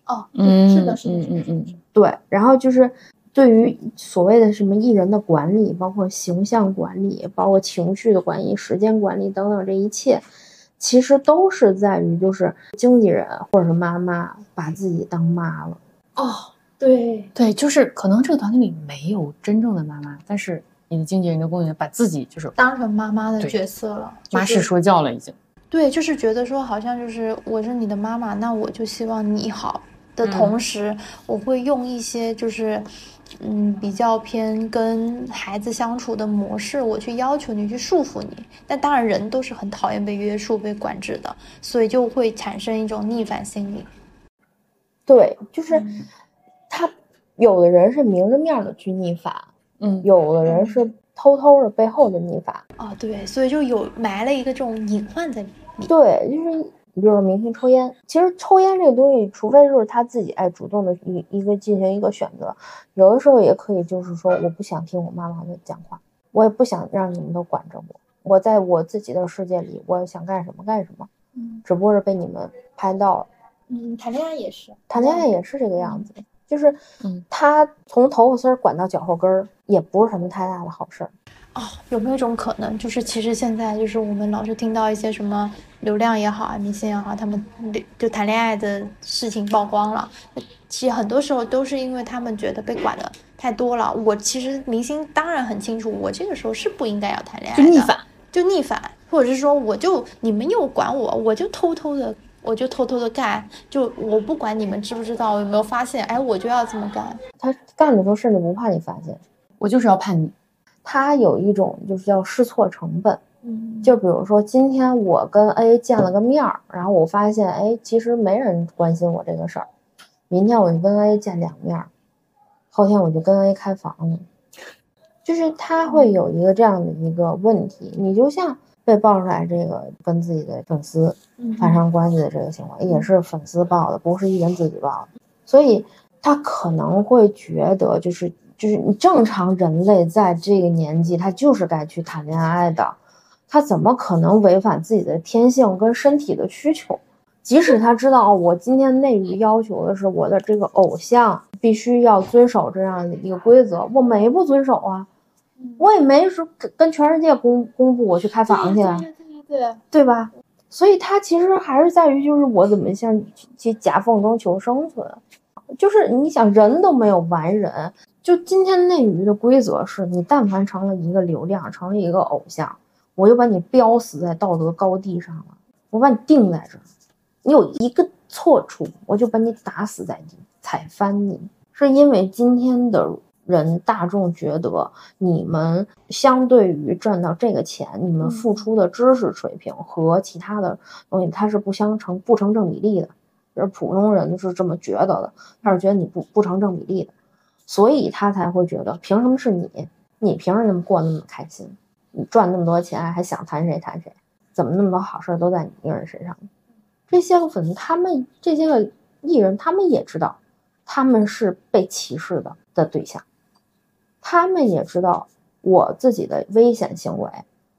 哦，嗯，是的，是的，嗯嗯嗯对，然后就是对于所谓的什么艺人的管理，包括形象管理，包括情绪的管理、时间管理等等，这一切，其实都是在于就是经纪人或者是妈妈把自己当妈了。哦，对，对，就是可能这个团队里没有真正的妈妈，但是你的经纪人的工作人员把自己就是当成妈妈的角色了，妈就是说教了已经。对，就是觉得说，好像就是我是你的妈妈，那我就希望你好，的同时，我会用一些就是。嗯，比较偏跟孩子相处的模式，我去要求你，去束缚你。但当然，人都是很讨厌被约束、被管制的，所以就会产生一种逆反心理。对，就是嗯他有的人是明着面的去逆反，嗯，有的人是偷偷的背后的逆反。啊、对，所以就有埋了一个这种隐患在里面。对，就是你比如说明星抽烟，其实抽烟这个东西，除非就是他自己爱主动的一一个进行一个选择，有的时候也可以就是说我不想听我妈妈的讲话，我也不想让你们都管着我，我在我自己的世界里，我想干什么干什么，嗯。只不过是被你们拍到了。嗯，谈恋爱也是，谈恋爱也是这个样子，就是嗯。他从头发丝儿管到脚后跟儿，也不是什么太大的好事儿。哦，有没有一种可能，就是其实现在就是我们老是听到一些什么流量也好啊，明星也好，他们就谈恋爱的事情曝光了，其实很多时候都是因为他们觉得被管的太多了。我其实明星当然很清楚，我这个时候是不应该要谈恋爱的，就逆反，就逆反，或者是说我就你们又管我，我就偷偷的。我就偷偷的干，就我不管你们知不知道，有没有发现，哎，我就要这么干。他干的时候甚至不怕你发现，我就是要叛逆。他有一种就是叫试错成本。嗯就比如说，今天我跟 A 见了个面儿，然后我发现，哎，其实没人关心我这个事儿。明天我就跟 A 见两面儿，后天我就跟 A 开房了。就是他会有一个这样的一个问题，你就像被爆出来这个跟自己的粉丝发生关系的这个情况，也是粉丝报的，不是艺人自己报的，所以他可能会觉得，就是就是你正常人类在这个年纪，他就是该去谈恋爱的。他怎么可能违反自己的天性跟身体的需求？即使他知道，哦，我今天内娱要求的是我的这个偶像必须要遵守这样的一个规则，我没不遵守啊，我也没说跟跟全世界公公布我去开房去，啊，对啊，对吧？所以他其实还是在于，就是我怎么向去夹缝中求生存，就是你想人都没有完人，就今天内娱的规则是你但凡成了一个流量，成了一个偶像。我就把你标死在道德高地上了，我把你定在这儿，你有一个错处，我就把你打死在地，踩翻你。是因为今天的人大众觉得你们相对于赚到这个钱，你们付出的知识水平和其他的东西，它是不相成不成正比例的。是普通人是这么觉得的，他是觉得你不不成正比例的，所以他才会觉得凭什么是你？你凭什么过那么开心？你赚那么多钱，还想谈谁谈谁？怎么那么多好事都在你一个人身上？这些个粉丝，他们这些个艺人，他们也知道，他们是被歧视的的对象，他们也知道我自己的危险行为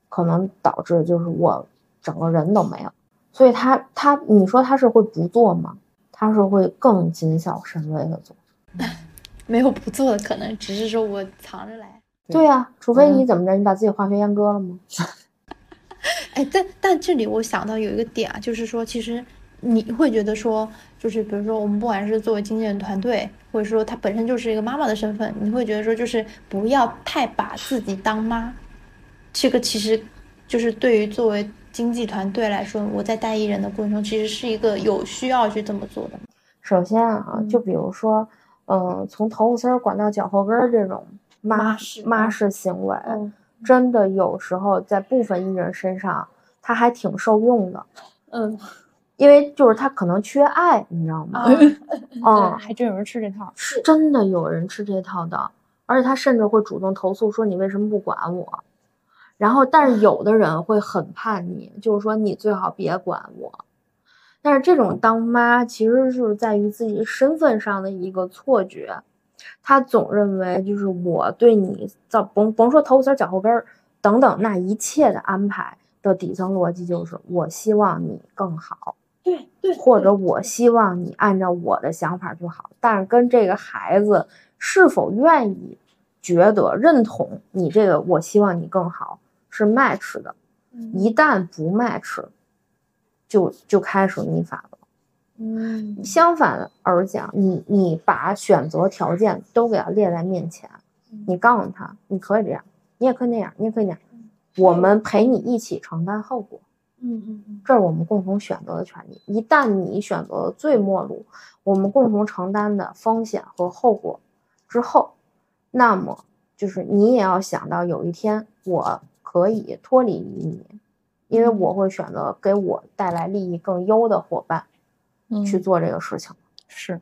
可能导致就是我整个人都没有，所以他他你说他是会不做吗？他是会更谨小慎微的做。(laughs) 没有不做的可能，只是说我藏着来。对呀、除非你怎么着，你把自己化学阉割了吗？(laughs) 哎，但但这里我想到有一个点啊，就是说，其实你会觉得说，就是比如说我们不管是作为经纪人团队，或者说他本身就是一个妈妈的身份，你会觉得说，就是不要太把自己当妈。这个其实就是对于作为经纪团队来说，我在带艺人的过程中，其实是一个有需要去这么做的。首先啊，嗯就比如说，呃，从头发丝儿管到脚后跟儿这种妈妈式妈式行为，嗯真的有时候在部分艺人身上，他还挺受用的，嗯因为就是他可能缺爱，你知道吗？啊，(laughs) 嗯，还真有人吃这套。是真的有人吃这套的，而且他甚至会主动投诉说你为什么不管我。然后，但是有的人会很叛逆，就是说你最好别管我。但是这种当妈其实是在于自己身份上的一个错觉，他总认为就是我对你造甭甭说头发丝儿、脚后跟儿等等那一切的安排的底层逻辑就是我希望你更好。对对，或者我希望你按照我的想法就好，但是跟这个孩子是否愿意、觉得认同你这个，我希望你更好是 match 的，一旦不 match，就就开始逆反了。嗯相反而讲，你你把选择条件都给他列在面前，你告诉他，你可以这样，你也可以那样，你也可以那样，我们陪你一起承担后果。嗯嗯嗯，这是我们共同选择的权利。一旦你选择了最末路，我们共同承担的风险和后果之后，那么就是你也要想到有一天我可以脱离于你，因为我会选择给我带来利益更优的伙伴去做这个事情。是，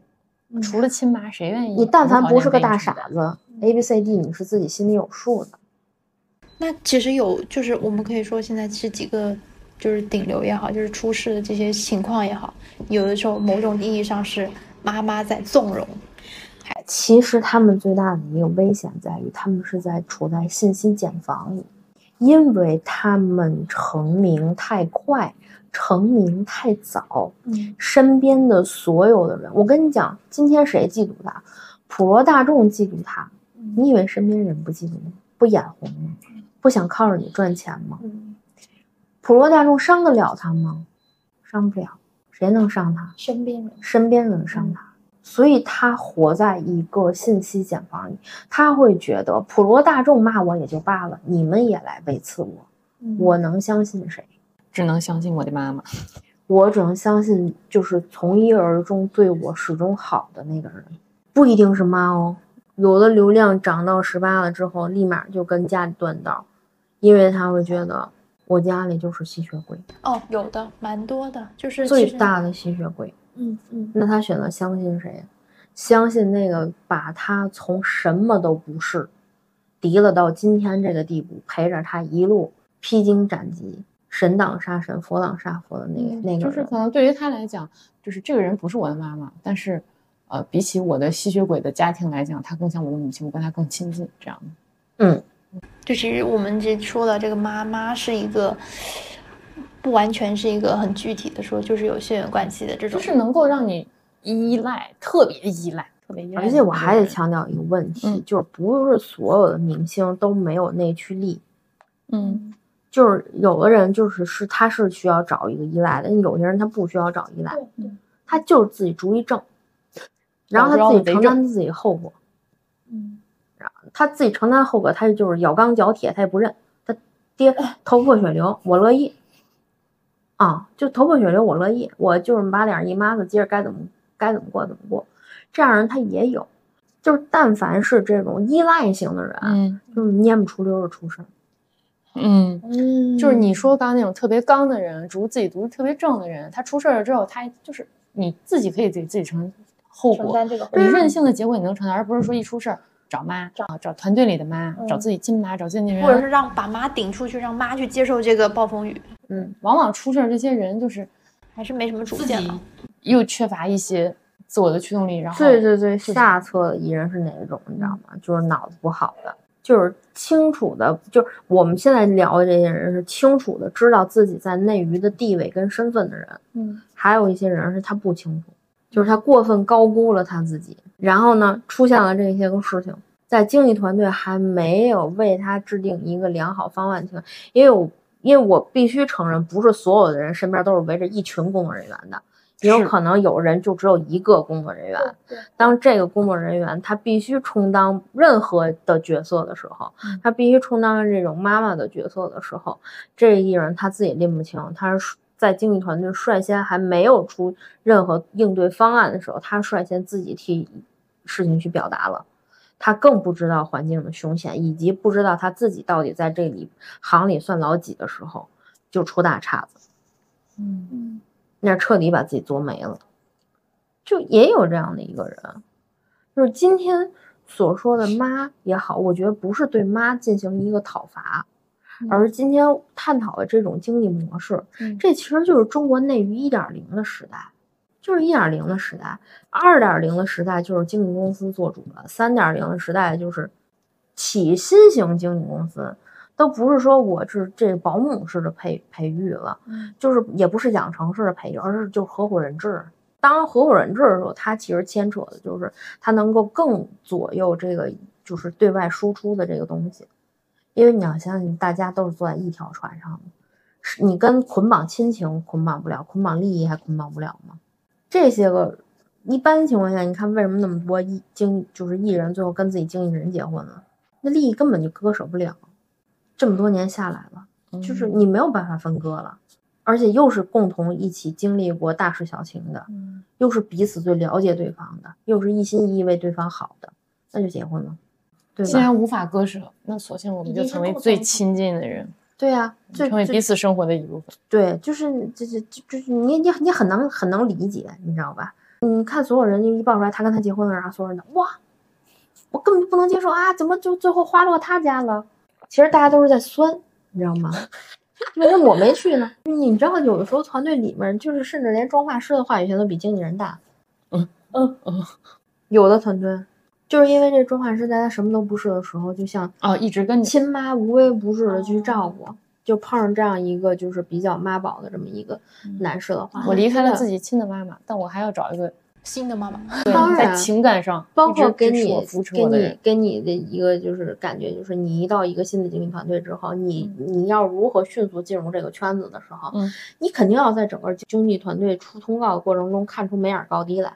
除了亲妈，谁愿意？你但凡不是个大傻子，A B C D，你是自己心里有数的。那其实有，就是我们可以说现在是几个。就是顶流也好，就是出事的这些情况也好，有的时候某种意义上是妈妈在纵容。其实他们最大的一个危险在于，他们是在处在信息茧房里，因为他们成名太快，成名太早，身边的所有的人，我跟你讲，今天谁嫉妒他？普罗大众嫉妒他，你以为身边人不嫉妒吗？不眼红吗？不想靠着你赚钱吗？普罗大众伤得了他吗？伤不了，谁能伤他？身边人，身边人伤他，所以他活在一个信息茧房里。他会觉得普罗大众骂我也就罢了，你们也来背刺我，我能相信谁？只能相信我的妈妈。(laughs) 我只能相信，就是从一而终对我始终好的那个人，不一定是妈哦。有的流量涨到十八了之后，立马就跟家里断道，因为他会觉得。我家里就是吸血鬼哦，有的蛮多的，就是最大的吸血鬼。嗯嗯，那他选择相信谁？相信那个把他从什么都不是，敌了到今天这个地步，陪着他一路披荆斩棘，神挡杀神，佛挡杀佛的那个那个。就是可能对于他来讲，就是这个人不是我的妈妈，但是，呃，比起我的吸血鬼的家庭来讲，他更像我的母亲，我跟他更亲近，这样的。嗯。就其实我们这说的这个妈妈是一个，不完全是一个很具体的说，就是有血缘关系的这种，就是能够让你依赖，特别依赖，特别依赖。而且我还得强调一个问题，就是不是所有的明星都没有内驱力。嗯，就是有的人就是是他是需要找一个依赖的，有些人他不需要找依赖，他就是自己主意正，然后他自己承担自己后果。嗯。他自己承担后果，他就是咬钢嚼铁，他也不认。他爹 (laughs) 头破血流，我乐意。啊，就头破血流，我乐意。我就是把脸一抹子，接着该怎么该怎么过怎么过。这样人他也有，就是但凡是这种依赖型的人，嗯，就是蔫不出溜的出事儿。嗯嗯，就是你说刚刚那种特别刚的人，独自己独特别正的人，他出事儿了之后，他就是你自己可以给自己承后果，你任性的结果你能承担，而不是说一出事儿。找妈，找找团队里的妈，找自己亲妈，找经纪人，或者是让把妈顶出去，让妈去接受这个暴风雨。嗯，往往出事儿这些人就是还是没什么主见嘛，又缺乏一些自我的驱动力。然后，对对对，下策的艺人是哪一种？你知道吗？就是脑子不好的，就是清楚的，就是我们现在聊的这些人是清楚的知道自己在内娱的地位跟身份的人。嗯，还有一些人是他不清楚。就是他过分高估了他自己，然后呢，出现了这些个事情，在经纪团队还没有为他制定一个良好方案情，因为我因为我必须承认，不是所有的人身边都是围着一群工作人员的，也有可能有人就只有一个工作人员。当这个工作人员他必须充当任何的角色的时候，他必须充当这种妈妈的角色的时候，这艺人他自己拎不清，他是。在经纪团队率先还没有出任何应对方案的时候，他率先自己替事情去表达了。他更不知道环境的凶险，以及不知道他自己到底在这里行里算老几的时候，就出大岔子。嗯，那彻底把自己作没了。就也有这样的一个人，就是今天所说的妈也好，我觉得不是对妈进行一个讨伐。而今天探讨的这种经济模式，这其实就是中国内娱一点零的时代，就是一点零的时代。二点零的时代就是经纪公司做主了，三点零的时代就是起新型经纪公司，都不是说我是这保姆式的培培育了，就是也不是养成式的培育，而是就合伙人制。当合伙人制的时候，它其实牵扯的就是它能够更左右这个就是对外输出的这个东西。因为你要相信，大家都是坐在一条船上的，是你跟捆绑亲情捆绑不了，捆绑利益还捆绑不了吗？这些个一般情况下，你看为什么那么多艺经就是艺人最后跟自己经纪人结婚了？那利益根本就割舍不了，这么多年下来了，就是你没有办法分割了。而且又是共同一起经历过大事小情的，嗯又是彼此最了解对方的，又是一心一意为对方好的，那就结婚了，对吧？既然无法割舍，那索性我们就成为最亲近的人，对呀、就成为就彼此生活的一部分。对，就是就是就就是你你你很能很能理解，你知道吧？你看所有人一爆出来他跟他结婚了，然后所有人都哇，我根本就不能接受啊，怎么就最后花落他家了？其实大家都是在酸，你知道吗？为什么我没去呢？你知道，有的时候团队里面就是甚至连妆发师的话语权都比经纪人大。嗯嗯嗯，有的团队就是因为这妆发师在他什么都不是的时候，就像哦，一直跟你亲妈无微不至的去照顾，就碰上这样一个就是比较妈宝的这么一个男士的话，我离开了自己，亲的妈妈，但我还要找一个新的妈妈，当然在情感上包括给你给你。给你的一个就是感觉，就是你一到一个新的经纪团队之后，你你要如何迅速进入这个圈子的时候，嗯你肯定要在整个经济团队出通告的过程中看出眉眼高低来，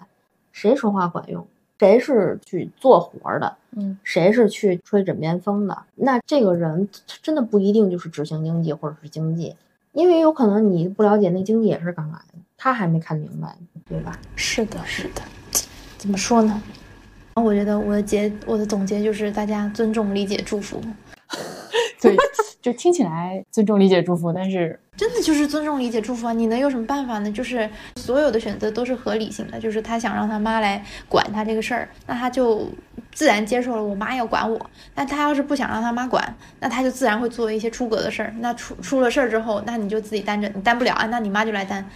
谁说话管用，谁是去做活儿的，嗯，谁是去吹枕边风的，那这个人真的不一定就是执行经济或者是经济，因为有可能你不了解那经济也是刚来的，他还没看明白，对吧？是的，是的，怎么说呢？我觉得我的结，我的总结就是大家尊重、理解、祝福，(laughs) 对，就听起来尊重、理解、祝福，但是真的就是尊重、理解、祝福啊！你能有什么办法呢？就是所有的选择都是合理性的，就是他想让他妈来管他这个事儿，那他就自然接受了我妈要管我。那他要是不想让他妈管，那他就自然会做一些出格的事儿。那出出了事儿之后，那你就自己担着，你担不了啊，那你妈就来担。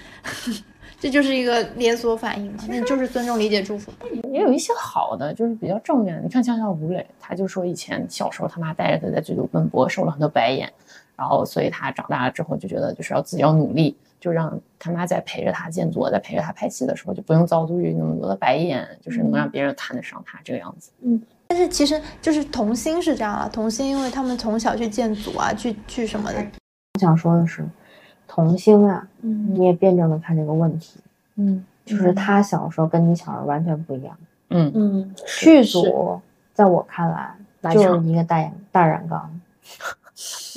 这就是一个连锁反应嘛，那就是尊重、理解、祝福。也有一些好的，就是比较正面的。你看，像像吴磊，他就说以前小时候他妈带着他在剧组奔波，受了很多白眼，然后所以他长大了之后就觉得就是要自己要努力，就让他妈在陪着他建作，在陪着他拍戏的时候就不用遭遇那么多的白眼，就是能让别人看得上他这个样子。嗯但是其实就是童星是这样啊，童星因为他们从小去建组啊，去去什么的，我想说的是，童星啊，嗯。你也辩证的看这个问题，嗯。就是他小时候跟你小时候完全不一样。嗯，嗯，剧组在我看来来就是一个大染大染缸，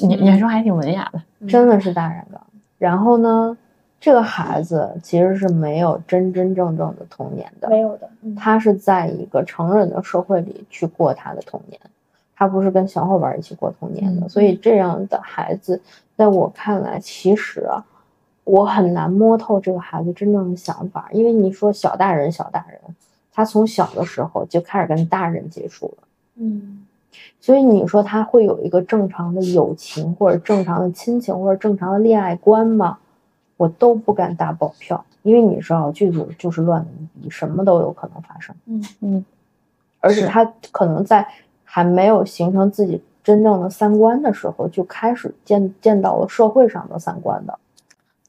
你你还说还挺文雅的，真的是大染缸。然后呢，这个孩子其实是没有真真正正的童年的，没有的，他是在一个成人的社会里去过他的童年，他不是跟小伙伴一起过童年的。嗯所以这样的孩子，在我看来，其实啊，我很难摸透这个孩子真正的想法，因为你说小大人，小大人，他从小的时候就开始跟大人接触了。嗯所以你说他会有一个正常的友情，或者正常的亲情，或者正常的恋爱观吗？我都不敢打保票，因为你知道剧组就是乱的一逼，什么都有可能发生。嗯嗯，而且他可能在还没有形成自己真正的三观的时候，就开始见见到了社会上的三观的。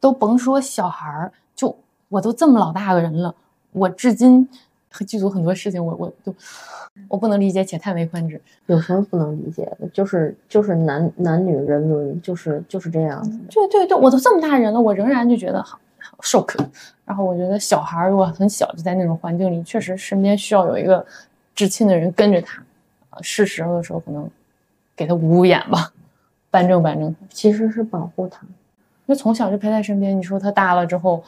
都甭说小孩儿，就我都这么老大个人了，我至今和剧组很多事情我，我都我不能理解且叹为观止。有什么不能理解的？就是就是男男女人伦，就是就是这样子。对对对，我都这么大人了，我仍然就觉得好好受可。然后我觉得小孩儿如果很小就在那种环境里，确实身边需要有一个至亲的人跟着他，啊，是时候的时候可能给他捂捂眼吧，扳正扳正他。其实是保护他。因为从小就陪在身边，你说他大了之后，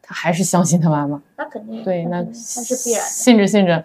他还是相信他妈妈，那肯定对，那那是必然的。信着信着，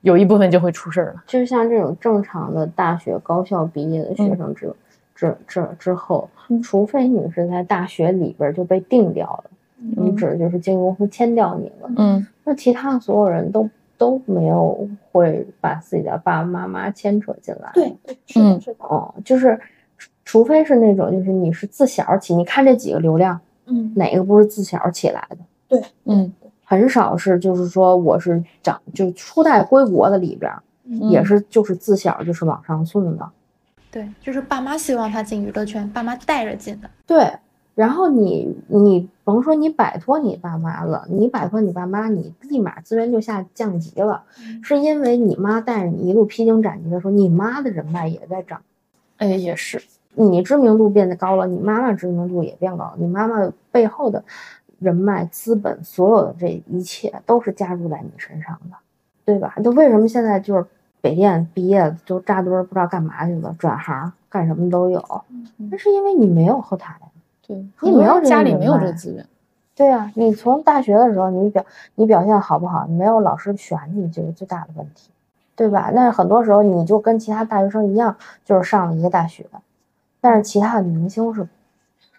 有一部分就会出事儿了。就像这种正常的大学高校毕业的学生之、之之之后，嗯除非你是在大学里边就被定掉了，你指的就是经纪公司签掉你了，嗯那其他的所有人都都没有会把自己的爸爸妈妈牵扯进来。对，对，是嗯的，是的，哦，就是除除非是那种就是你是自小起，你看这几个流量嗯哪个不是自小起来的？对嗯很少是就是说我是长就初代归国的里边，嗯也是就是自小就是往上送的。对，就是爸妈希望他进娱乐圈，爸妈带着进的。对，然后你你甭说你摆脱你爸妈了，你摆脱你爸妈，你立马资源就下降级了，是因为你妈带着你一路披荆斩棘的时候，你妈的人脉也在涨，哎，也是，你知名度变得高了，你妈妈知名度也变高了，你妈妈背后的人脉资本，所有的这一切都是加入在你身上的，对吧？就为什么现在就是北电毕业了就扎堆儿不知道干嘛去了，转行干什么都有，那是因为你没有后台。对，你没有家里没有这个资源。对啊、你从大学的时候，你表你表现好不好，没有老师选你，这是最大的问题，对吧？但是很多时候你就跟其他大学生一样，就是上了一个大学，但是其他的明星是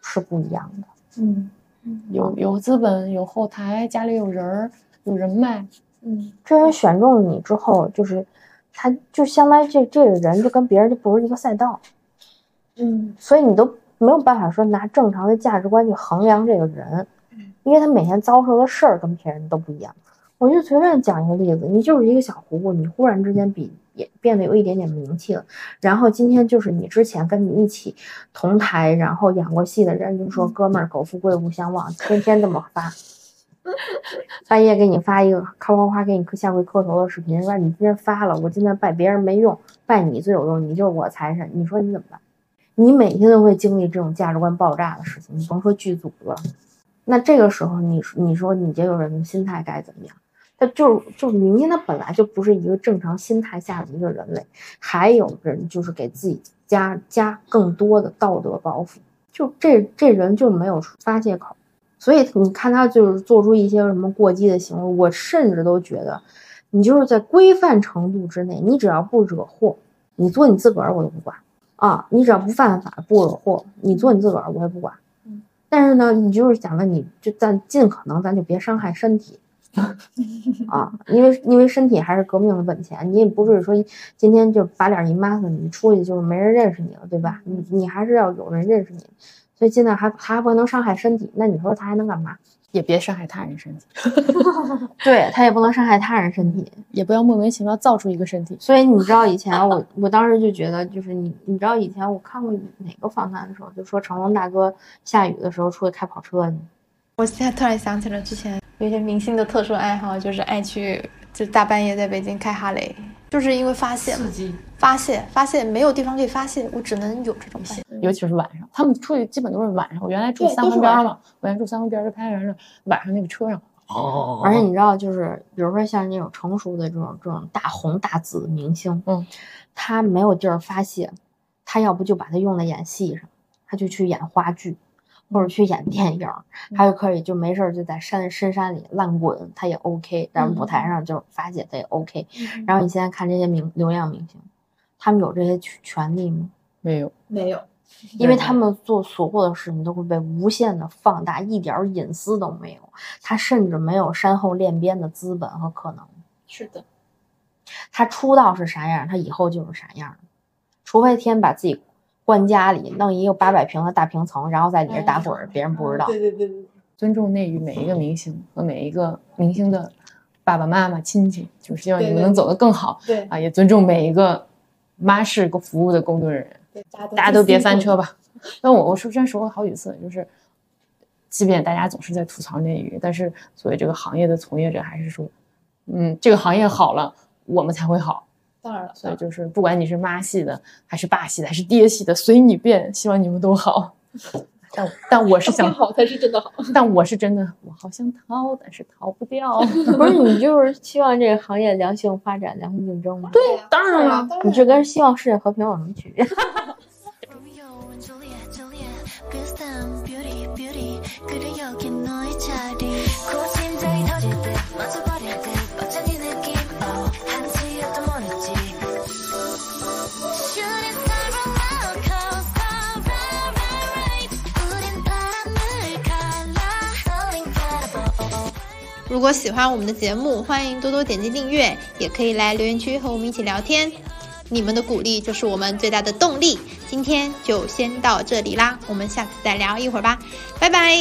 是不一样的。嗯，有有资本，有后台，家里有人儿，有人脉。嗯，这人选中了你之后，就是他就相当于这这个人就跟别人就不是一个赛道，嗯，所以你都没有办法说拿正常的价值观去衡量这个人，因为他每天遭受的事儿跟别人都不一样。我就随便讲一个例子，你就是一个小糊糊，你忽然之间比也变得有一点点名气了，然后今天就是你之前跟你一起同台，然后演过戏的人就说哥们儿苟富贵勿相忘，天天这么发，半夜给你发一个咔夸夸给你下跪磕头的视频，说你今天发了，我今天拜别人没用，拜你最有用，你就是我财神，你说你怎么办？你每天都会经历这种价值观爆炸的事情，你甭说剧组了，那这个时候你你说你这个人的心态该怎么样？他就是就是明星，他本来就不是一个正常心态下的一个人类，还有人就是给自己加加更多的道德包袱，就这这人就没有发泄口，所以你看他就是做出一些什么过激的行为，我甚至都觉得，你就是在规范程度之内，你只要不惹祸，你做你自个儿我都不管啊，你只要不犯法不惹祸，你做你自个儿我也不管。但是呢，你就是想着你就咱尽可能咱就别伤害身体。(laughs) 啊，因为因为身体还是革命的本钱，你也不是说今天就把脸一抹上，你出去就是没人认识你了，对吧？你你还是要有人认识你，所以尽量还还不能伤害身体，那你说他还能干嘛？也别伤害他人身体，(laughs) 对他也不能伤害他人身体，也不要莫名其妙造出一个身体。所以你知道以前我我当时就觉得，就是你你知道以前我看过哪个访谈的时候，就说成龙大哥下雨的时候出去开跑车去。我现在突然想起了之前有些明星的特殊爱好，就是爱去就大半夜在北京开哈雷，就是因为发泄嘛，激，发泄发泄没有地方可以发泄，我只能有这种发泄。尤其是晚上，他们出去基本都是晚上。我原来住三环边儿嘛，我原来住三环边儿，就开原着晚上那个车上，哦，而且你知道，就是比如说像那种成熟的这种这种大红大紫的明星，嗯，他没有地儿发泄，他要不就把它用在演戏上，他就去演话剧，或者去演电影，他就可以就没事儿就在山深山里乱滚，他也 OK。然后舞台上就是发泄，他也 OK。然后你现在看这些明流量明星，他们有这些权权利吗？没有，没有，因为他们做所有的事情都会被无限的放大，一点隐私都没有，他甚至没有山后练边的资本和可能。是的，他出道是啥样，他以后就是啥样，除非天把自己关家里，弄一个八百平的大平层，然后在里面打滚儿，别人不知道。对对对对，尊重内娱每一个明星和每一个明星的爸爸妈妈亲戚，就是希望你们能走得更好对啊！也尊重每一个妈市服务的工作人员。对，大家都别翻车吧。吧。但我我说之前说过好几次，就是，即便大家总是在吐槽内娱，但是作为这个行业的从业者，还是说，嗯，这个行业好了，我们才会好。当然了，所以就是，不管你是妈系的，还是爸系的，还是爹系的，随你便，希望你们都好。(laughs) 但但我是想，(laughs) 好才是真的好。但我是真的，我好想逃，但是逃不掉。(laughs) 不是你就是希望这个行业良性发展、良性竞争吗？对，当然了，你这跟希望世界和平有什么区别？如果喜欢我们的节目，欢迎多多点击订阅，也可以来留言区和我们一起聊天。你们的鼓励就是我们最大的动力。今天就先到这里啦，我们下次再聊一会儿吧，拜拜。